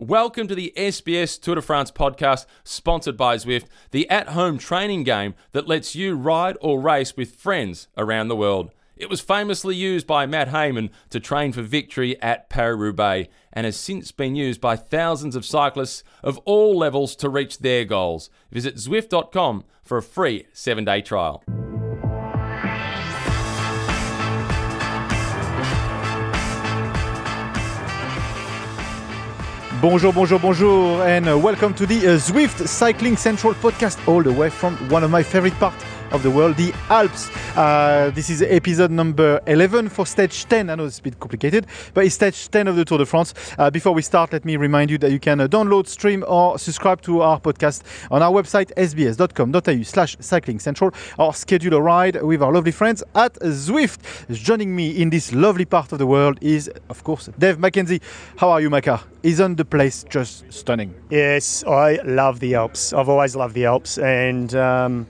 Welcome to the SBS Tour de France podcast, sponsored by Zwift, the at home training game that lets you ride or race with friends around the world. It was famously used by Matt Hayman to train for victory at Paris Roubaix and has since been used by thousands of cyclists of all levels to reach their goals. Visit Zwift.com for a free seven day trial. Bonjour, bonjour, bonjour, and welcome to the uh, Zwift Cycling Central podcast, all the way from one of my favorite parts of the world, the Alps. Uh, this is episode number 11 for stage 10. I know it's a bit complicated, but it's stage 10 of the Tour de France. Uh, before we start, let me remind you that you can uh, download, stream, or subscribe to our podcast on our website, sbs.com.au slash cycling central, or schedule a ride with our lovely friends at Zwift. Joining me in this lovely part of the world is, of course, Dave McKenzie. How are you, Maka? Isn't the place just stunning? Yes, I love the Alps. I've always loved the Alps, and um,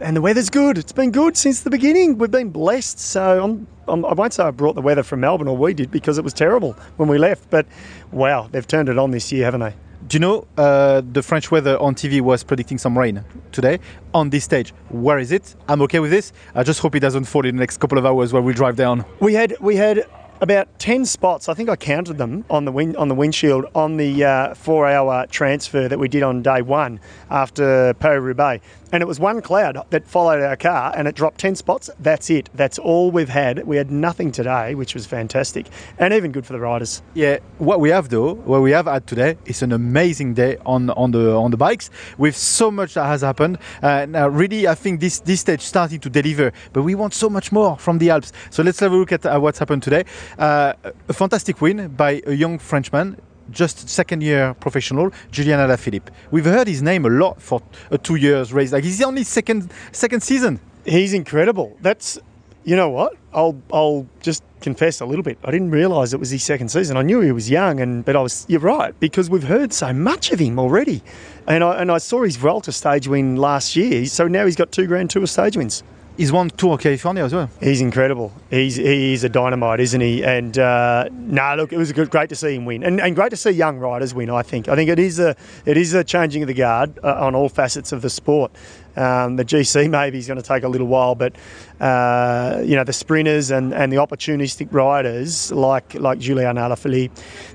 and the weather's good. It's been good since the beginning. We've been blessed. So I'm, I'm, I won't say I brought the weather from Melbourne, or we did, because it was terrible when we left. But wow, they've turned it on this year, haven't they? Do you know uh, the French weather on TV was predicting some rain today on this stage? Where is it? I'm okay with this. I just hope it doesn't fall in the next couple of hours while we drive down. We had we had about ten spots. I think I counted them on the wind, on the windshield on the uh, four-hour transfer that we did on day one after Paris Roubaix, and it was one cloud that followed our car, and it dropped ten spots. That's it. That's all we've had. We had nothing today, which was fantastic, and even good for the riders. Yeah, what we have though, what we have had today is an amazing day on on the on the bikes with so much that has happened. Uh, now, really, I think this this stage started to deliver, but we want so much more from the Alps. So let's have a look at uh, what's happened today. Uh, a fantastic win by a young Frenchman. Just second year professional, Julian Alaphilippe. We've heard his name a lot for a two years race. Like he's only second second season. He's incredible. That's, you know what? I'll I'll just confess a little bit. I didn't realise it was his second season. I knew he was young, and but I was. You're right because we've heard so much of him already, and I and I saw his Vuelta stage win last year. So now he's got two Grand Tour stage wins. He's won Tour of California as well. He's incredible. He's he's a dynamite, isn't he? And uh, no, nah, look, it was good, great to see him win, and, and great to see young riders win. I think. I think it is a it is a changing of the guard uh, on all facets of the sport. Um, the GC maybe is going to take a little while, but uh, you know the sprinters and, and the opportunistic riders like like Julian Alaphilippe,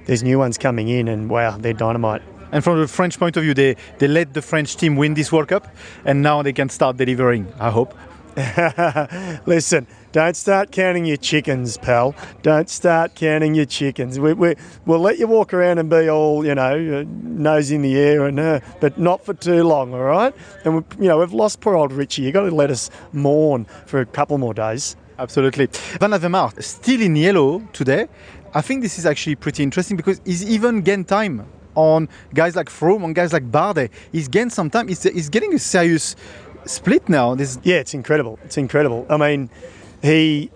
there's new ones coming in, and wow, they're dynamite. And from the French point of view, they, they let the French team win this World Cup, and now they can start delivering, I hope. Listen, don't start counting your chickens, pal. Don't start counting your chickens. We, we, we'll let you walk around and be all, you know, nose in the air, and uh, but not for too long, all right? And, we, you know, we've lost poor old Richie. You've got to let us mourn for a couple more days. Absolutely. Van Avermaet still in yellow today. I think this is actually pretty interesting because he's even gained time on guys like Froome, on guys like Bardet. He's gained some time. He's, he's getting a serious split now. This yeah, it's incredible. It's incredible. I mean, he,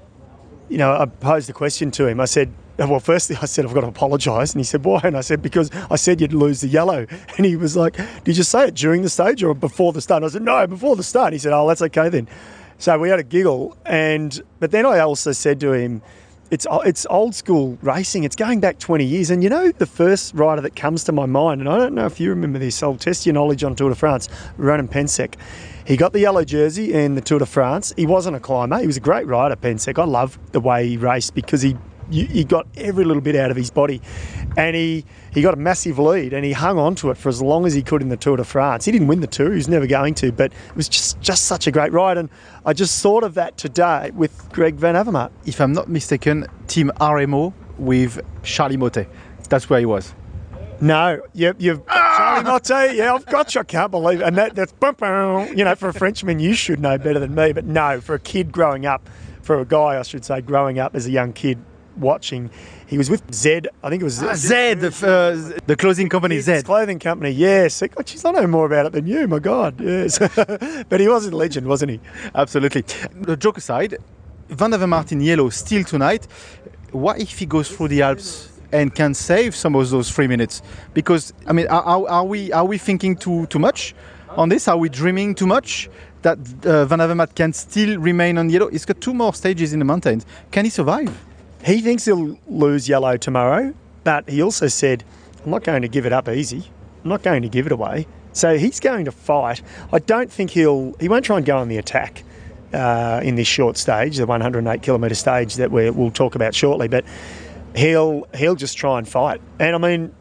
you know, I posed a question to him. I said, well, firstly, I said, I've got to apologise. And he said, why? And I said, because I said you'd lose the yellow. And he was like, did you say it during the stage or before the start? And I said, no, before the start. And he said, oh, that's okay then. So we had a giggle. And, but then I also said to him, it's it's old school racing. It's going back 20 years. And you know, the first rider that comes to my mind, and I don't know if you remember this, I'll test your knowledge on Tour de France, Ronan Pensec. He got the yellow jersey in the Tour de France. He wasn't a climber. He was a great rider, Pensec. I love the way he raced because he he got every little bit out of his body, and he he got a massive lead and he hung on to it for as long as he could in the Tour de France. He didn't win the Tour; he was never going to, but it was just just such a great ride. And I just thought of that today with Greg Van Avermaet. If I'm not mistaken, Team RMO with Charly Mottet. That's where he was. No, you, you've Charly Mottet. Yeah, I've got you. I can't believe it. And that, that's you know, for a Frenchman, you should know better than me. But no, for a kid growing up, for a guy, I should say, growing up as a young kid, watching. He was with Zed. I think it was ah, Zed, the, uh, the clothing company. Zed clothing company. Yes. God, geez, I know more about it than you. My God. Yes. but he was a legend, wasn't he? Absolutely. The joke aside, Van Avermaet in yellow still tonight. What if he goes through the Alps? And can save some of those three minutes. Because I mean, are, are we are we thinking too too much on this? Are we dreaming too much that uh, Van Avermaet can still remain on yellow? He's got two more stages in the mountains. Can he survive? He thinks he'll lose yellow tomorrow, but he also said, I'm not going to give it up easy. I'm not going to give it away. So he's going to fight. I don't think he'll. He won't try and go on the attack uh, in this short stage, the 108 kilometre stage that we will talk about shortly. But he'll he'll just try and fight. And I mean,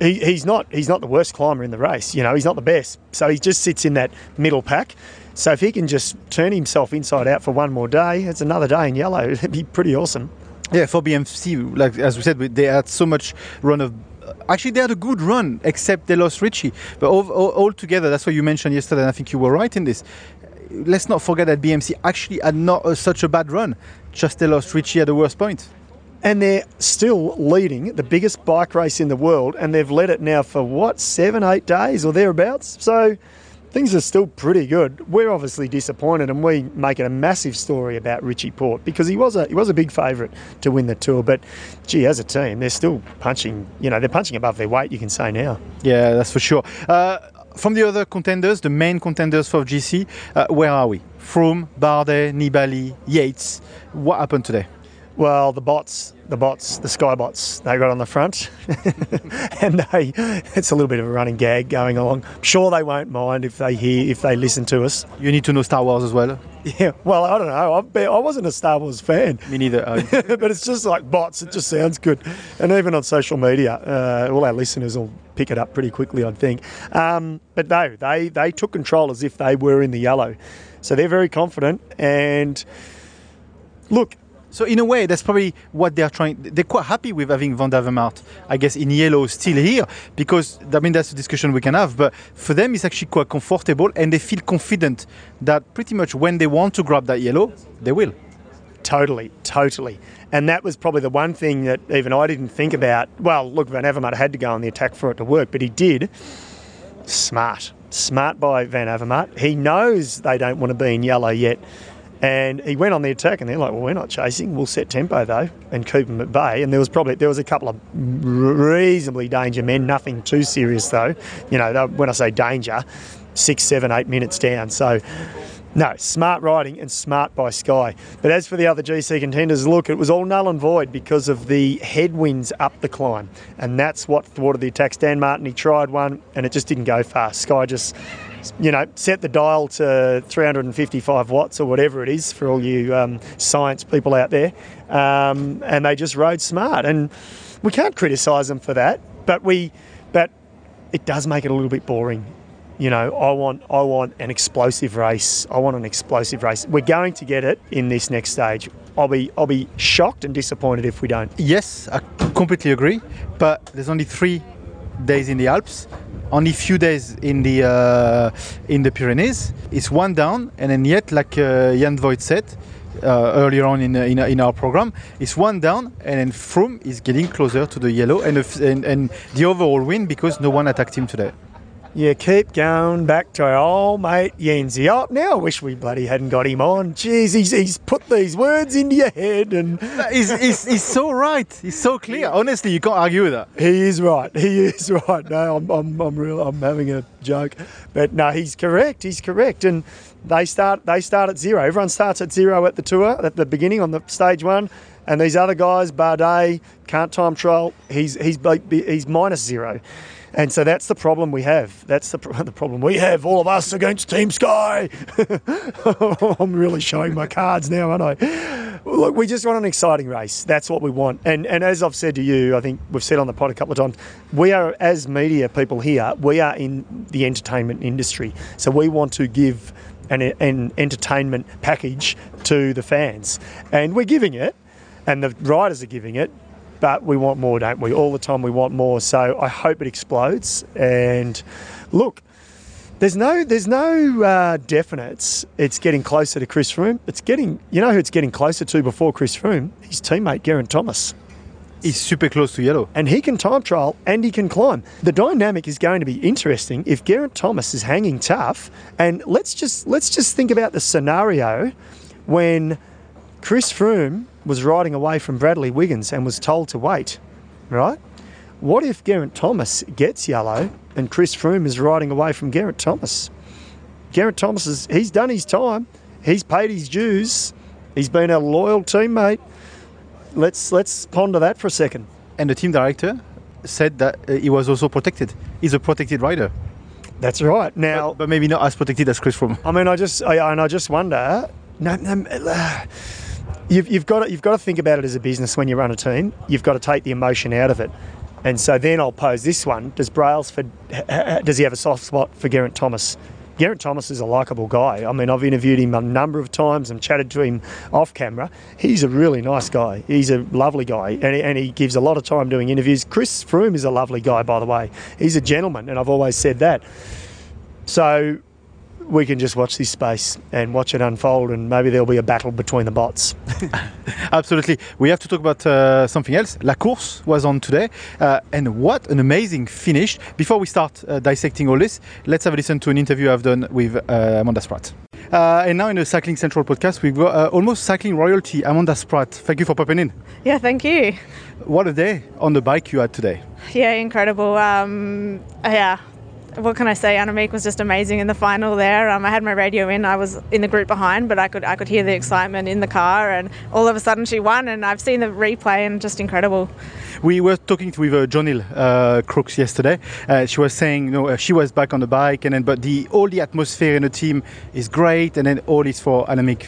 he, he's not he's not the worst climber in the race. You know, he's not the best. So he just sits in that middle pack. So if he can just turn himself inside out for one more day, it's another day in yellow. It'd be pretty awesome. Yeah, for BMC, like as we said, they had so much run of. Actually, they had a good run, except they lost Richie. But all, all, all together, that's what you mentioned yesterday, and I think you were right in this. Let's not forget that BMC actually had not a, such a bad run. Just they lost Richie at the worst point. And they're still leading the biggest bike race in the world, and they've led it now for what, seven, eight days or thereabouts? So things are still pretty good. We're obviously disappointed, and we make it a massive story about Richie Porte because he was a he was a big favourite to win the tour. But gee, as a team, they're still punching. You know, they're punching above their weight. You can say now. Yeah, that's for sure. Uh, from the other contenders, the main contenders for GC, uh, where are we? Froome, Bardet, Nibali, Yates. What happened today? Well, the bots, the bots, the sky bots, they got on the front, and they, it's a little bit of a running gag going along. I'm sure they won't mind if they hear, if they listen to us. You need to know Star Wars as well. Yeah, well, I don't know. I've been, I wasn't a Star Wars fan, Me neither. But it's just like bots. It just sounds good, and even on social media, uh, all our listeners will pick it up pretty quickly, I think. Um, but no, they they took control as if they were in the yellow, so they're very confident. And look, So in a way, that's probably what they're trying. They're quite happy with having Van der I guess, in yellow still here because I mean that's a discussion we can have. But for them, it's actually quite comfortable, and they feel confident that pretty much when they want to grab that yellow, they will. Totally, totally. And that was probably the one thing that even I didn't think about. Well, look, Van Avermaet had to go on the attack for it to work, but he did. Smart. Smart by Van Avermaet. He knows they don't want to be in yellow yet. And he went on the attack, and they're like, "Well, we're not chasing. We'll set tempo though, and keep them at bay." And there was probably there was a couple of reasonably danger men, nothing too serious though. You know, when I say danger, six, seven, eight minutes down. So, no, smart riding and smart by Sky. But as for the other GC contenders, look, it was all null and void because of the headwinds up the climb, and that's what thwarted the attacks. Dan Martin he tried one, and it just didn't go fast. Sky just you know, set the dial to 355 watts or whatever it is for all you um, science people out there, um, and they just rode smart. And we can't criticise them for that, but we, but it does make it a little bit boring. You know, I want, I want an explosive race. I want an explosive race. We're going to get it in this next stage. I'll be, I'll be shocked and disappointed if we don't. Yes, I completely agree. But there's only three days in the Alps, only few days in the uh, in the Pyrenees. It's one down, and then yet, like uh, Jens Voigt said uh, earlier on in, in in our program, it's one down, and then Froome is getting closer to the yellow and and, and the overall win because no one attacked him today. Yeah, keep going back to our old mate Yenzi. Oh, now I wish we bloody hadn't got him on. Jeez, he's, he's put these words into your head and he's, he's, he's so right. He's so clear. Honestly, you can't argue with that. he is right. He is right. No, I'm, I'm, I'm real. I'm having a joke, but no, he's correct. He's correct. And they start they start at zero. Everyone starts at zero at the tour at the beginning on the stage one. And these other guys, Bardet can't time trial. He's he's he's minus zero. And so that's the problem we have. That's the, the problem we have, all of us against Team Sky. I'm really showing my cards now, aren't I? Look, we just want an exciting race. That's what we want. And and as I've said to you, I think we've said on the pod a couple of times, we are as media people here, we are in the entertainment industry. So we want to give an, an entertainment package to the fans, and we're giving it, and the riders are giving it. But we want more, don't we? All the time we want more. So I hope it explodes. And look, there's no, there's no uh, definites. It's getting closer to Chris Froome. It's getting, you know, who it's getting closer to before Chris Froome? His teammate Geraint Thomas, He's super close to yellow. and he can time trial and he can climb. The dynamic is going to be interesting if Geraint Thomas is hanging tough. And let's just let's just think about the scenario when Chris Froome was riding away from Bradley Wiggins and was told to wait, right? What if Geraint Thomas gets yellow and Chris Froome is riding away from Geraint Thomas? Geraint Thomas is he's done his time. He's paid his dues. He's been a loyal teammate. Let's let's ponder that for a second. And the team director, said that uh, he was also protected. He's a protected rider, That's right. Now, but, but maybe not as protected as Chris Froome. I mean, I just I, and I just wonder. No, no, uh, you've, you've got to, you've got to think about it as a business when you run a team. You've got to take the emotion out of it. And so then I'll pose this one: Does Brailsford does he have a soft spot for Geraint Thomas? Geraint Thomas is a likable guy. I mean, I've interviewed him a number of times and chatted to him off camera. He's a really nice guy. He's a lovely guy, and he, and he gives a lot of time doing interviews. Chris Froome is a lovely guy, by the way. He's a gentleman, and I've always said that. So we can just watch this space and watch it unfold, and maybe there'll be a battle between the bots. Absolutely. We have to talk about uh, something else. La Course was on today, uh, and what an amazing finish. Before we start uh, dissecting all this, let's have a listen to an interview I've done with uh, Amanda Spratt. Uh, and now in the Cycling Central podcast, we've got uh, almost cycling royalty, Amanda Spratt. Thank you for popping in. Yeah, thank you. What a day on the bike you had today. Yeah, incredible. Um, yeah. What can I say? Annemiek was just amazing in the final there. Um, I had my radio in. I was in the group behind, but I could I could hear the excitement in the car, and all of a sudden she won. And I've seen the replay, and just incredible. We were talking with uh, John Hill uh, Crooks yesterday. Uh, she was saying, you know, uh, she was back on the bike, and then but the all the atmosphere in the team is great, and then all is for Annemiek.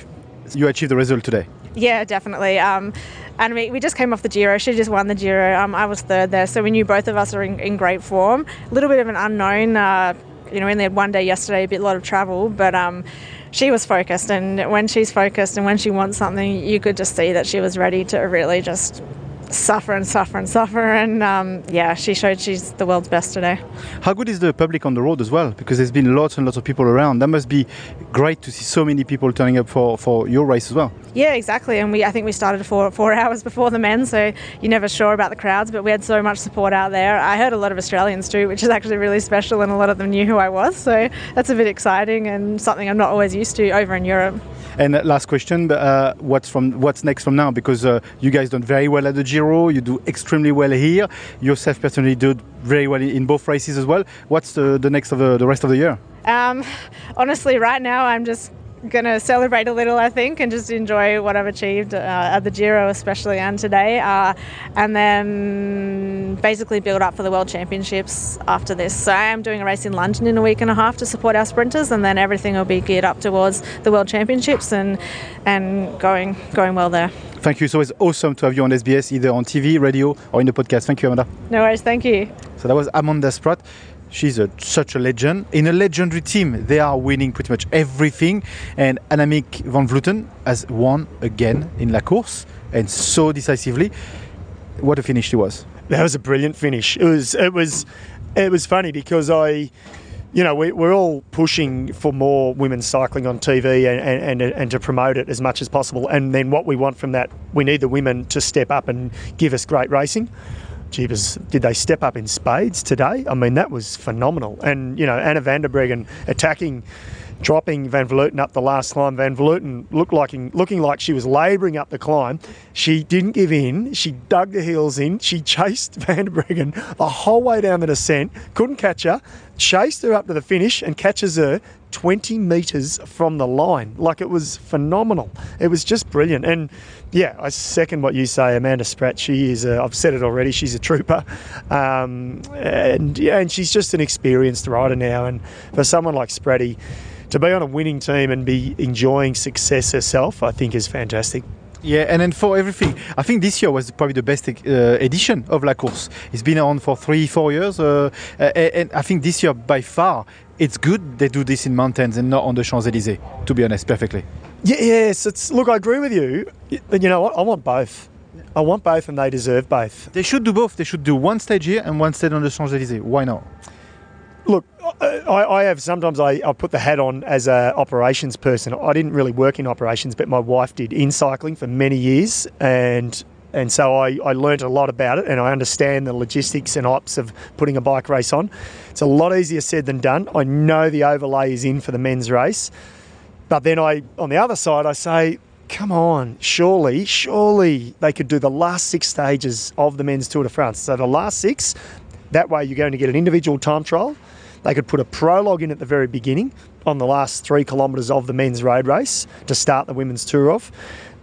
You achieved the result today. Yeah, definitely. Um, and we, we just came off the Giro. She just won the Giro. Um, I was third there, so we knew both of us are in, in great form. A little bit of an unknown. Uh, you know, only had one day yesterday, a bit lot of travel, but um, she was focused. And when she's focused and when she wants something, you could just see that she was ready to really just suffer and suffer and suffer. And um, yeah, she showed she's the world's best today. How good is the public on the road as well? Because there's been lots and lots of people around. That must be great to see so many people turning up for, for your race as well. Yeah, exactly. And we I think we started four four hours before the men, so you're never sure about the crowds, but we had so much support out there. I heard a lot of Australians too, which is actually really special, and a lot of them knew who I was. So that's a bit exciting and something I'm not always used to over in Europe. And uh, last question: uh, What's from what's next from now? Because uh, you guys done very well at the Giro, you do extremely well here. Yourself personally did very well in both races as well. What's the, the next of the, the rest of the year? Um, honestly, right now I'm just going to celebrate a little, I think, and just enjoy what I've achieved uh, at the Giro, especially and today, uh, and then basically build up for the World Championships after this. So I am doing a race in London in a week and a half to support our sprinters, and then everything will be geared up towards the World Championships and and going going well there. Thank you. So it's always awesome to have you on SBS, either on TV, radio, or in the podcast. Thank you, Amanda. No worries. Thank you. So that was Amanda Spratt. She's a, such a legend. In a legendary team, they are winning pretty much everything. And Annemiek van Vleuten has won again in La Course and so decisively. What a finish it was. That was a brilliant finish. It was it was it was funny because I you know, we, we're all pushing for more women's cycling on TV and, and, and, and to promote it as much as possible. And then what we want from that, we need the women to step up and give us great racing. Jeepers, did they step up in spades today? I mean, that was phenomenal. And, you know, Anna van der Breggen attacking, dropping Van Vleuten up the last climb. Van Vleuten looked like, looking like she was labouring up the climb. She didn't give in. She dug the heels in. She chased Van der Breggen the whole way down the descent, couldn't catch her, chased her up to the finish and catches her 20 metres from the line. Like it was phenomenal. It was just brilliant. And yeah, I second what you say, Amanda Spratt. She is, i I've said it already, she's a trooper. Um, and, yeah, and she's just an experienced rider now. And for someone like Spratty, to be on a winning team and be enjoying success herself, I think is fantastic. Yeah, and then for everything, I think this year was probably the best uh, edition of La Course. It's been on for three, four years, uh, and I think this year by far it's good they do this in mountains and not on the Champs Elysees. To be honest, perfectly. Yeah, yes, it's look. I agree with you, but you know what? I want both. I want both, and they deserve both. They should do both. They should do one stage here and one stage on the Champs Elysees. Why not? Look, I, I, have sometimes I, I put the hat on as a operations person. I didn't really work in operations, but my wife did in cycling for many years, and and so I, I learned a lot about it and I understand the logistics and ops of putting a bike race on. It's a lot easier said than done. I know the overlay is in for the men's race, but then I on the other side I say, come on, surely, surely they could do the last six stages of the men's Tour de France. So the last six, that way you're going to get an individual time trial they could put a prologue in at the very beginning on the last three kilometres of the men's road race to start the women's tour off.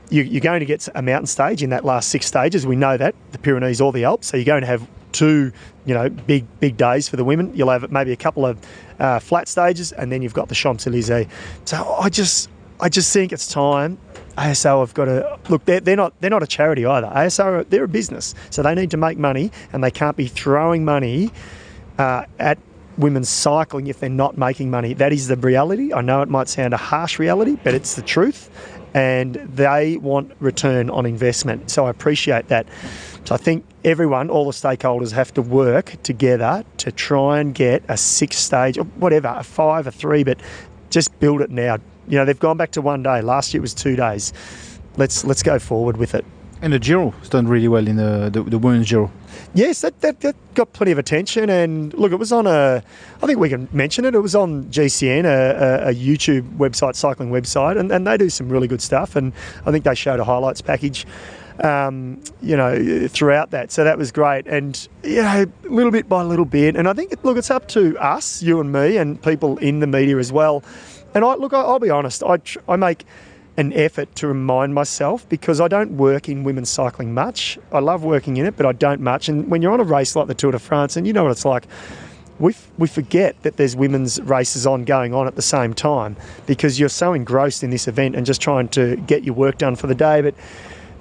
You, are going to get a mountain stage in that last six stages. We know that the Pyrenees or the Alps. So you're going to have two, you know, big big days for the women. You'll have maybe a couple of uh, flat stages, and then you've got the Champs Elysees. So I just I just think it's time. ASO have got to look. They're, they're not they're not a charity either. ASO they're a business, so they need to make money, and they can't be throwing money uh, at women's cycling if they're not making money. That is the reality. I know it might sound a harsh reality, but it's the truth. And they want return on investment. So I appreciate that. So I think everyone, all the stakeholders, have to work together to try and get a six stage, or whatever, a five, a three, but just build it now. You know, they've gone back to one day. Last year it was two days. Let's let's go forward with it. And the Giro has done really well in the, the, the women's Giro. Yes, that, that, that got plenty of attention. And look, it was on a, I think we can mention it, it was on GCN, a, a, a YouTube website, cycling website, and, and they do some really good stuff. And I think they showed a highlights package. Um, you know, throughout that. So that was great. And, you know, little bit by little bit. And I think, look, it's up to us, you and me, and people in the media as well. And I look, I'll be honest, I, I make an effort to remind myself because I don't work in women's cycling much. I love working in it, but I don't much. And when you're on a race like the Tour de France, and you know what it's like, we, f- we forget that there's women's races on going on at the same time because you're so engrossed in this event and just trying to get your work done for the day. But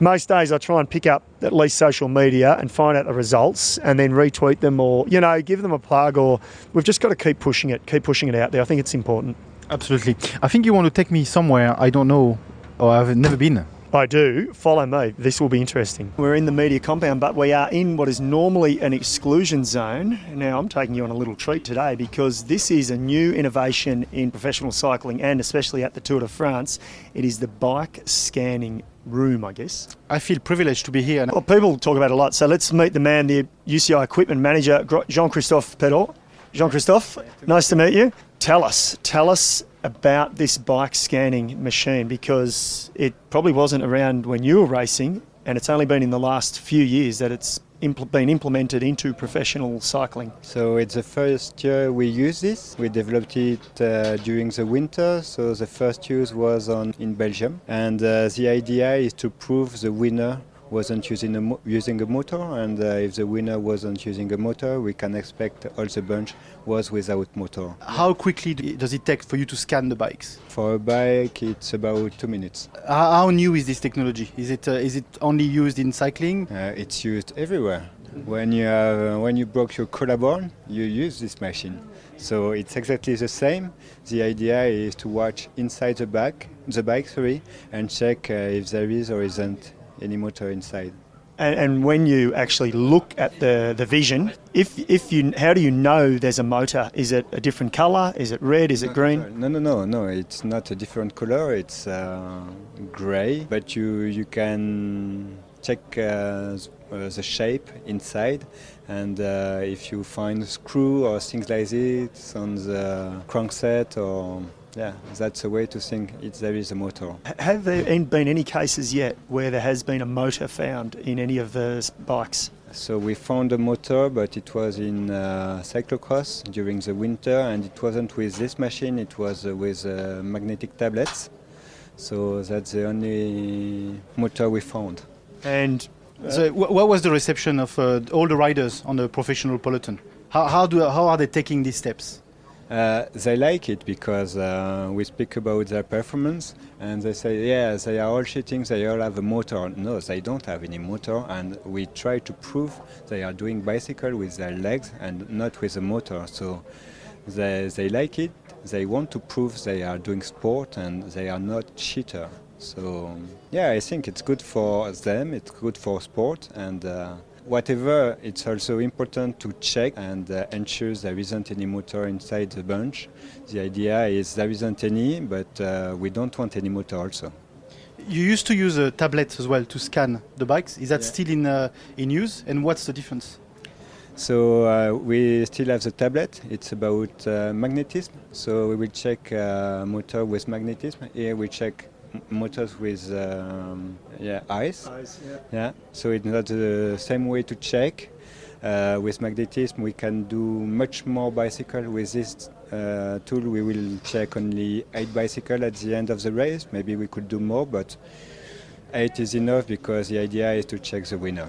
most days I try and pick up at least social media and find out the results and then retweet them or, you know, give them a plug or we've just got to keep pushing it, keep pushing it out there. I think it's important. Absolutely. I think you want to take me somewhere I don't know or I've never been. I do. Follow me. This will be interesting. We're in the media compound, but we are in what is normally an exclusion zone. Now, I'm taking you on a little treat today because this is a new innovation in professional cycling and especially at the Tour de France. It is the bike scanning room, I guess. I feel privileged to be here. Well, people talk about it a lot. So let's meet the man, the UCI equipment manager, Jean Christophe Péraud. Jean Christophe, nice to meet you. Tell us, tell us about this bike scanning machine because it probably wasn't around when you were racing, and it's only been in the last few years that it's impl- been implemented into professional cycling. So it's the first year we use this. We developed it uh, during the winter. So the first use was on in Belgium, and uh, the idea is to prove the winner wasn't using a, mo- using a motor, and uh, if the winner wasn't using a motor, we can expect all the bunch was without motor. How quickly do- does it take for you to scan the bikes? For a bike, it's about two minutes. How, how new is this technology? Is it uh, is it only used in cycling? Uh, it's used everywhere. When you have, when you broke your collarbone, you use this machine. So it's exactly the same. The idea is to watch inside the bike, the bike, sorry, and check uh, if there is or isn't any motor inside. And, and when you actually look at the, the vision, if, if you, how do you know there's a motor? Is it a different colour? Is it red? Is it green? No, no, no, no. It's not a different color. It's uh, gray, but you you can check uh, uh, the shape inside, and uh, if you find a screw or things like this on the crankset, or yeah, that's a way to think it, there is a motor. Have there been any cases yet where there has been a motor found in any of the bikes? So we found a motor, but it was in uh, cyclocross during the winter, and it wasn't with this machine. It was uh, with uh, magnetic tablets. So that's the only motor we found. And So, wh- what was the reception of uh, all the riders on the professional peloton? How, how do how are they taking these steps? Uh, they like it because uh, we speak about their performance and they say, yeah, they are all cheating, they all have a motor. No, they don't have any motor, and we try to prove they are doing bicycle with their legs and not with a motor. So they, they like it, they want to prove they are doing sport and they are not cheater. So yeah, I think it's good for them, it's good for sport, and uh, whatever, it's also important to check and uh, ensure there isn't any motor inside the bunch. The idea is there isn't any, but uh, we don't want any motor also. You used to use a tablet as well to scan the bikes. Is that still in uh, in use? And what's the difference? So uh, we still have the tablet. It's about uh, magnetism. So we will check uh, motor with magnetism. Here we check motors with um, yeah ice. Yeah. So it's not the same way to check. Uh, with magnetism, we can do much more bicycle. With this uh, tool, we will check only eight bicycle at the end of the race. Maybe we could do more, but eight is enough because the idea is to check the winner,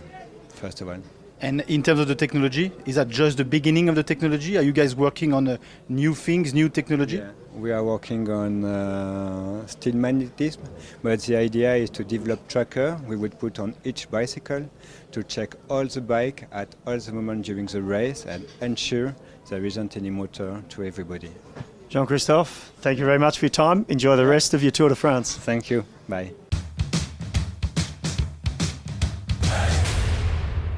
first of all. And in terms of the technology, is that just the beginning of the technology? Are you guys working on uh, new things, new technology? Yeah, we are working on uh, steel magnetism, but the idea is to develop tracker we would put on each bicycle to check all the bike at all the moment during the race and ensure there isn't any motor to everybody. Jean Christophe, thank you very much for your time. Enjoy the rest of your Tour de France. Thank you. Bye.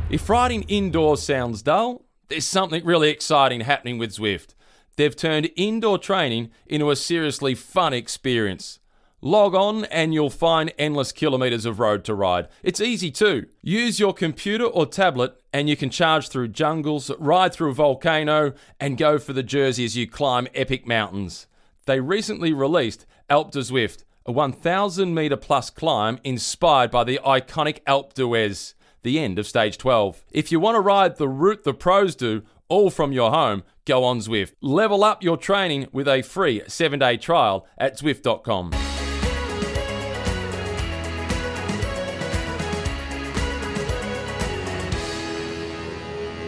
If riding indoors sounds dull, there's something really exciting happening with Zwift. They've turned indoor training into a seriously fun experience. Log on and you'll find endless kilometres of road to ride. It's easy too. Use your computer or tablet and you can charge through jungles, ride through a volcano, and go for the jersey as you climb epic mountains. They recently released Alpe d'Huez, a 1,000 metre plus climb inspired by the iconic Alpe d'Huez the end of stage 12. If you want to ride the route the pros do, all from your home, go on Zwift. Level up your training with a free seven day trial at Zwift.com.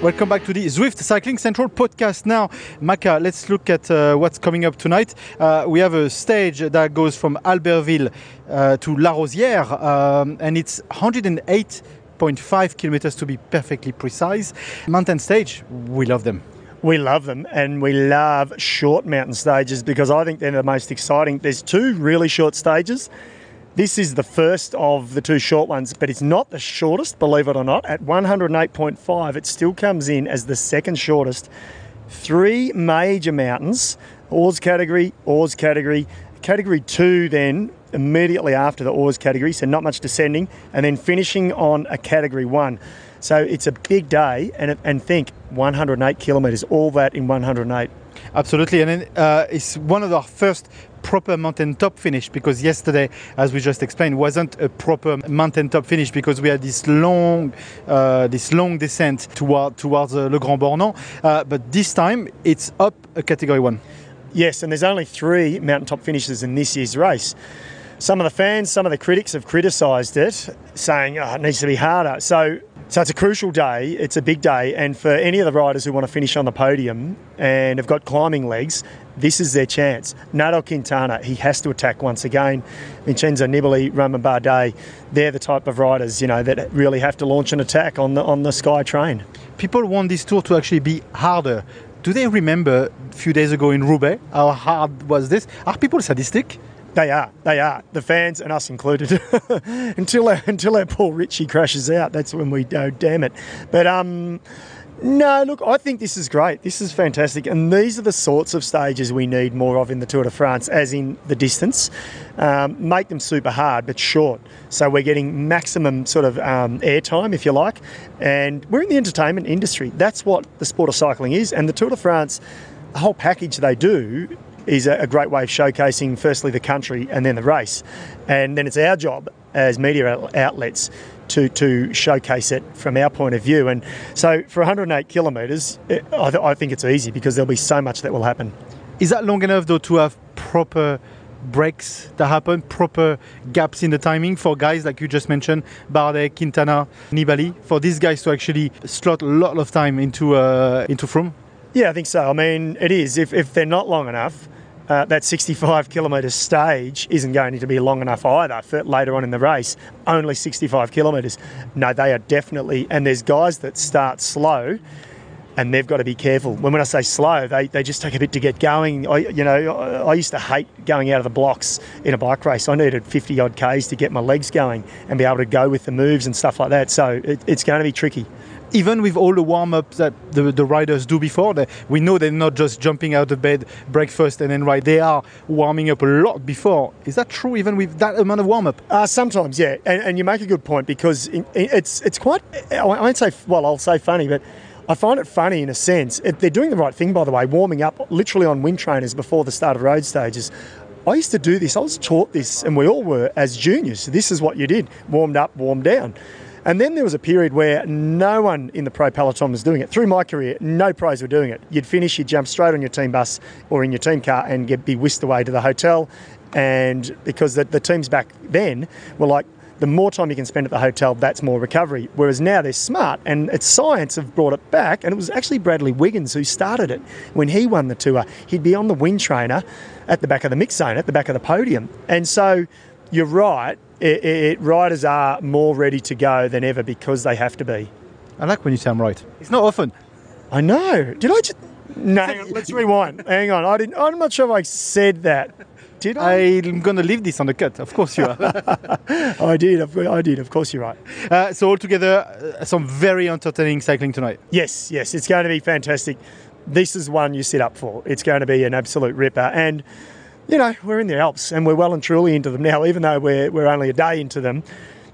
Welcome back to the Zwift Cycling Central podcast. Now, Maka, let's look at uh, what's coming up tonight. Uh, we have a stage that goes from Albertville uh, to La Rosière, um, and it's 108.5 kilometers to be perfectly precise. Mountain stage, we love them. We love them and we love short mountain stages because I think they're the most exciting. There's two really short stages. This is the first of the two short ones, but it's not the shortest, believe it or not. At 108.5, it still comes in as the second shortest. Three major mountains Hors category, Hors category, category two, then immediately after the Hors category, so not much descending, and then finishing on a category one. So it's a big day, and, and think 108 kilometres, all that in 108. Absolutely, and uh, it's one of our first proper mountain top finish because yesterday, as we just explained, wasn't a proper mountain top finish because we had this long, uh, this long descent toward towards uh, Le Grand Bornand. Uh, but this time, it's up a category one. Yes, and there's only three mountaintop finishes in this year's race. Some of the fans, some of the critics have criticised it, saying oh, it needs to be harder. So, so it's a crucial day. It's a big day, and for any of the riders who want to finish on the podium and have got climbing legs, this is their chance. Nairo Quintana, he has to attack once again. Vincenzo Nibali, Romain Bardet, they're the type of riders, you know, that really have to launch an attack on the on the Sky train. People want this tour to actually be harder. Do they remember a few days ago in Roubaix how hard was this? Are people sadistic? They are. They are. The fans and us included. until our, until our Paul Ritchie crashes out, that's when we go. Damn it. But um, no, look, I think this is great. This is fantastic, and these are the sorts of stages we need more of in the Tour de France, as in the distance. Um, make them super hard but short, so we're getting maximum sort of um, airtime, if you like. And we're in the entertainment industry. That's what the sport of cycling is, and the Tour de France, the whole package they do is a, great way of showcasing firstly the country and then the race. And then it's our job as media outlets to, to showcase it from our point of view. And so for 108 kilometres, it- I, th- I think it's easy because there'll be so much that will happen. Is that long enough though to have proper breaks that happen, proper gaps in the timing for guys like you just mentioned, Bardet, Quintana, Nibali, for these guys to actually slot a lot of time into uh, into Froome? Yeah, I think so. I mean, it is. If, if they're not long enough, uh, that 65 kilometre stage isn't going to be long enough either for later on in the race. Only 65 kilometres. No, they are definitely, and there's guys that start slow and they've got to be careful. When, when I say slow, they, they just take a bit to get going. I, you know, I, used to hate going out of the blocks in a bike race. I needed 50 odd Ks to get my legs going and be able to go with the moves and stuff like that. So it, it's going to be tricky. Even with all the warm ups that the, the riders do before, they, we know they're not just jumping out of bed, breakfast, and then ride. They are warming up a lot before. Is that true? Even with that amount of warm up? Uh, sometimes, yeah, and, and you make a good point because it's it's quite. I won't say well, I'll say funny, but I find it funny in a sense. It, they're doing the right thing, by the way, warming up literally on wind trainers before the start of road stages. I used to do this. I was taught this, and we all were as juniors. This is what you did: warmed up, warmed down. And then there was a period where no one in the pro peloton was doing it. Through my career, no pros were doing it. You'd finish, you'd jump straight on your team bus or in your team car and get be whisked away to the hotel. And because the, the teams back then were like, the more time you can spend at the hotel, that's more recovery. Whereas now they're smart and it's science have brought it back. And it was actually Bradley Wiggins who started it when he won the tour. He'd be on the wind trainer at the back of the mix zone, at the back of the podium. And so you're right, it, it, riders are more ready to go than ever because they have to be. I like when you say I'm right. It's not often. I know. Did I just. No, let's rewind. Hang on. I didn't. I'm not sure if I said that. Did I? I'm going to leave this on the cut. Of course you are. I did. I did. Of course, you're right. uh, so altogether, uh, some very entertaining cycling tonight. Yes, yes, it's going to be fantastic. This is one you sit up for. It's going to be an absolute ripper. And, you know, we're in the Alps and we're well and truly into them now, even though we're, we're only a day into them.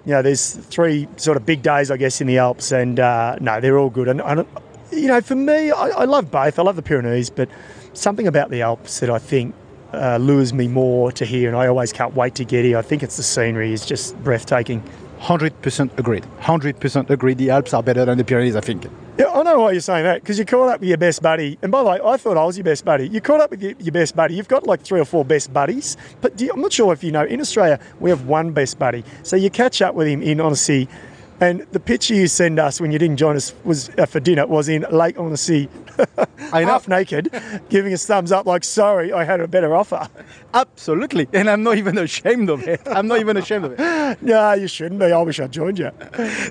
You know, there's three sort of big days, I guess, in the Alps. And, uh, no, they're all good. And, and you know, for me, I, I love both. I love the Pyrenees, but something about the Alps that I think uh, lures me more to here. And I always can't wait to get here. I think it's the scenery is just breathtaking. 100% agreed. 100% agreed. The Alps are better than the Pyrenees, I think. Yeah, I know why you're saying that because you caught up with your best buddy. And by the way, I thought I was your best buddy. You caught up with your, your best buddy. You've got like three or four best buddies, but you, I'm not sure if you know. In Australia, we have one best buddy. So you catch up with him in Annecy, and the picture you send us when you didn't join us was uh, for dinner was in Lake Annecy. half oh. naked, giving us thumbs up like, "Sorry, I had a better offer." Absolutely. And I'm not even ashamed of it. I'm not even ashamed of it. no, you shouldn't be. I wish I joined you.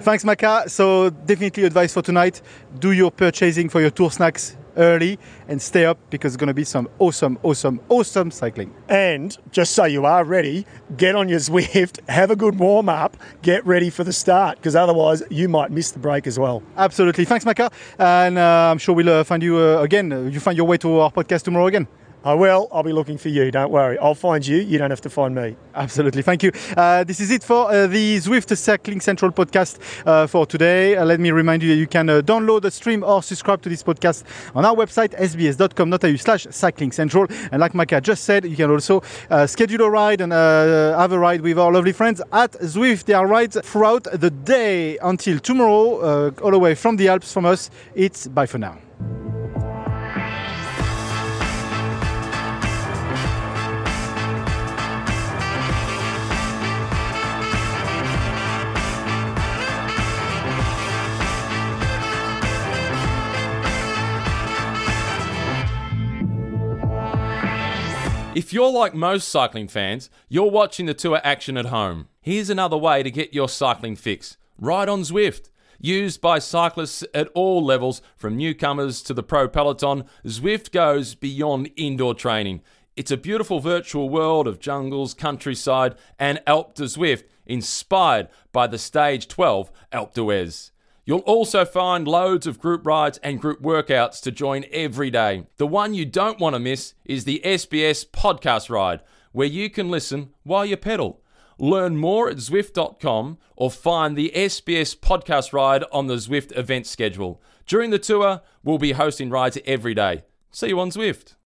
Thanks, Maka. So, definitely advice for tonight do your purchasing for your tour snacks early and stay up because it's going to be some awesome, awesome, awesome cycling. And just so you are ready, get on your Zwift, have a good warm up, get ready for the start because otherwise you might miss the break as well. Absolutely. Thanks, Maka. And uh, I'm sure we'll uh, find you uh, again. You find your way to our podcast tomorrow again. I will. I'll be looking for you. Don't worry. I'll find you. You don't have to find me. Absolutely. Thank you. Uh, this is it for uh, the Zwift Cycling Central podcast uh, for today. Uh, let me remind you that you can uh, download, the stream, or subscribe to this podcast on our website, sbs.com.au slash cycling central. And like Maka just said, you can also uh, schedule a ride and uh, have a ride with our lovely friends at Zwift. There are rides throughout the day until tomorrow, uh, all the way from the Alps from us. It's bye for now. If you're like most cycling fans, you're watching the tour action at home. Here's another way to get your cycling fix Ride on Zwift. Used by cyclists at all levels, from newcomers to the pro peloton, Zwift goes beyond indoor training. It's a beautiful virtual world of jungles, countryside, and Alpe du Zwift, inspired by the Stage 12 Alpe d'Huez. You'll also find loads of group rides and group workouts to join every day. The one you don't want to miss is the SBS podcast ride, where you can listen while you pedal. Learn more at Zwift.com or find the SBS podcast ride on the Zwift event schedule. During the tour, we'll be hosting rides every day. See you on Zwift.